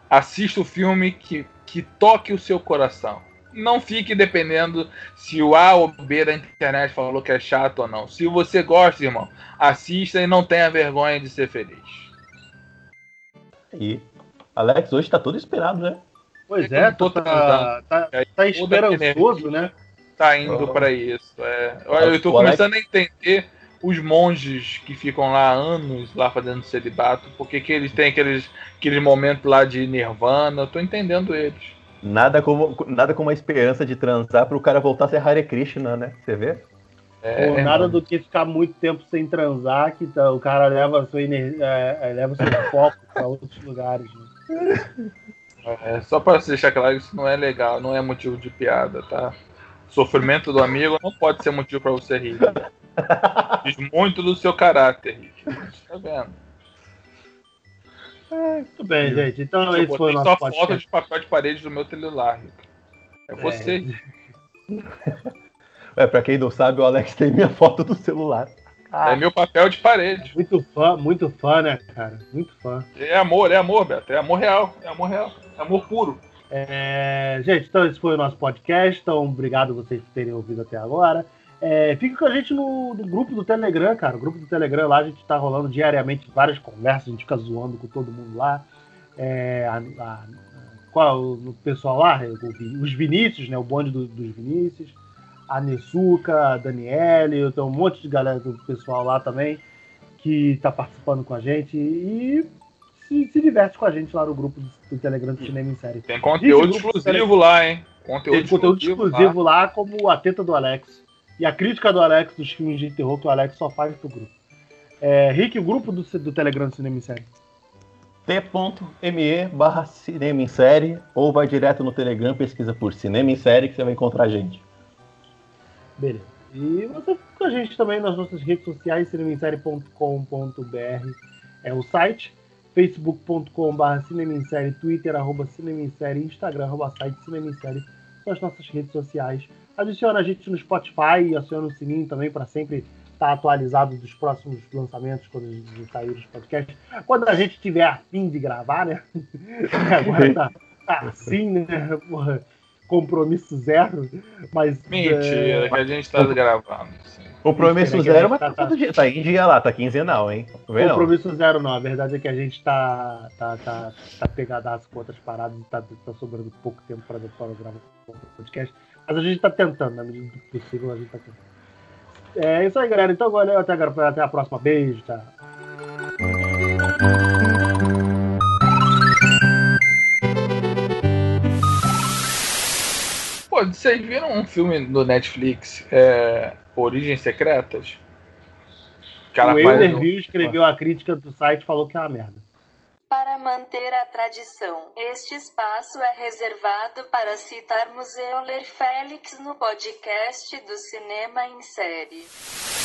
Assista o filme que, que toque o seu coração. Não fique dependendo se o A ou B da internet falou que é chato ou não. Se você gosta, irmão, assista e não tenha vergonha de ser feliz. E Alex hoje tá todo esperado, né? Pois é, não tô tá, tá, Aí, tá toda esperançoso, né? Tá indo pra isso. É. Eu, eu tô O começando a entender os monges que ficam lá há anos lá fazendo celibato, porque que eles têm aqueles, aqueles momentos lá de nirvana. Eu tô entendendo eles. Nada como, nada como a esperança de transar pro cara voltar a ser Hare Krishna, né? Você vê? É, Pô, nada do que ficar muito tempo sem transar, que tá- o cara leva, sua é, é, leva seu foco pra outros lugares. Né? É, só pra deixar claro, isso não é legal, não é motivo de piada, tá? Sofrimento do amigo não pode ser motivo pra você rir. Diz muito do seu caráter, Rick. Tá vendo? Muito bem, gente. Então Eu esse foi o nosso só foto podcast. de papel de parede do meu celular, Rick. É você. Rick. <laughs> É, pra quem não sabe, o Alex tem minha foto do celular. É meu papel de parede. Muito fã, muito fã, né, cara? Muito fã. É amor, é amor, Beto. É amor real. É amor real. É amor puro. É, gente, então esse foi o nosso podcast. Então, obrigado vocês por terem ouvido até agora. É, fica com a gente no, no, grupo do Telegram, cara. O grupo do Telegram lá, a gente tá rolando diariamente várias conversas, a gente fica zoando com todo mundo lá. É, a, a, qual o pessoal lá? Os Vinícius, né? O bonde do, dos Vinícius. A Nessuca, a Daniele, tem um monte de galera do pessoal lá também que tá participando com a gente e se, se diverte com a gente lá no grupo do, do Telegram do Cinema em Série. Tem conteúdo exclusivo lá, hein? Conteúdo Tem conteúdo exclusivo, exclusivo lá. lá, como a teta do Alex. E a crítica do Alex dos filmes de terror que o Alex só faz pro grupo. É, Rick, o grupo do, do Telegram do Cinema em Série. t.me barra Cinema em Série ou vai direto no Telegram, pesquisa por Cinema em Série que você vai encontrar a gente. Beleza. E você fica com a gente também nas nossas redes sociais, cinemainsérie.com.br é o site, facebook.com.br cinemainsérie, twitter, arroba cinemainsérie, instagram, arroba site cinemainsérie, são as nossas redes sociais. Adiciona a gente no Spotify, aciona o sininho também para sempre estar tá atualizado dos próximos lançamentos quando a gente sair dos podcasts. Quando a gente tiver a fim de gravar, né? <laughs> Agora tá, tá assim, né? Porra, compromisso zero. Mas, Mentira, é... que a gente tá gravando. Sim. Compromisso zero, mas tá, tá, dia, tá em dia lá, tá quinzenal, hein? Compromisso não. zero não, a verdade é que a gente tá, tá, tá, tá pegadaço com outras paradas e tá, tá sobrando pouco tempo para gravar o podcast. Mas a gente tá tentando, na medida do possível, a gente tá tentando. É isso aí, galera. Então, valeu. Até, até a próxima. Beijo, tchau. Pô, vocês viram um filme no Netflix, é, Origens Secretas? o Euler Viu escreveu a crítica do site e falou que é uma merda. Para manter a tradição, este espaço é reservado para citarmos Euler Félix no podcast do Cinema em Série.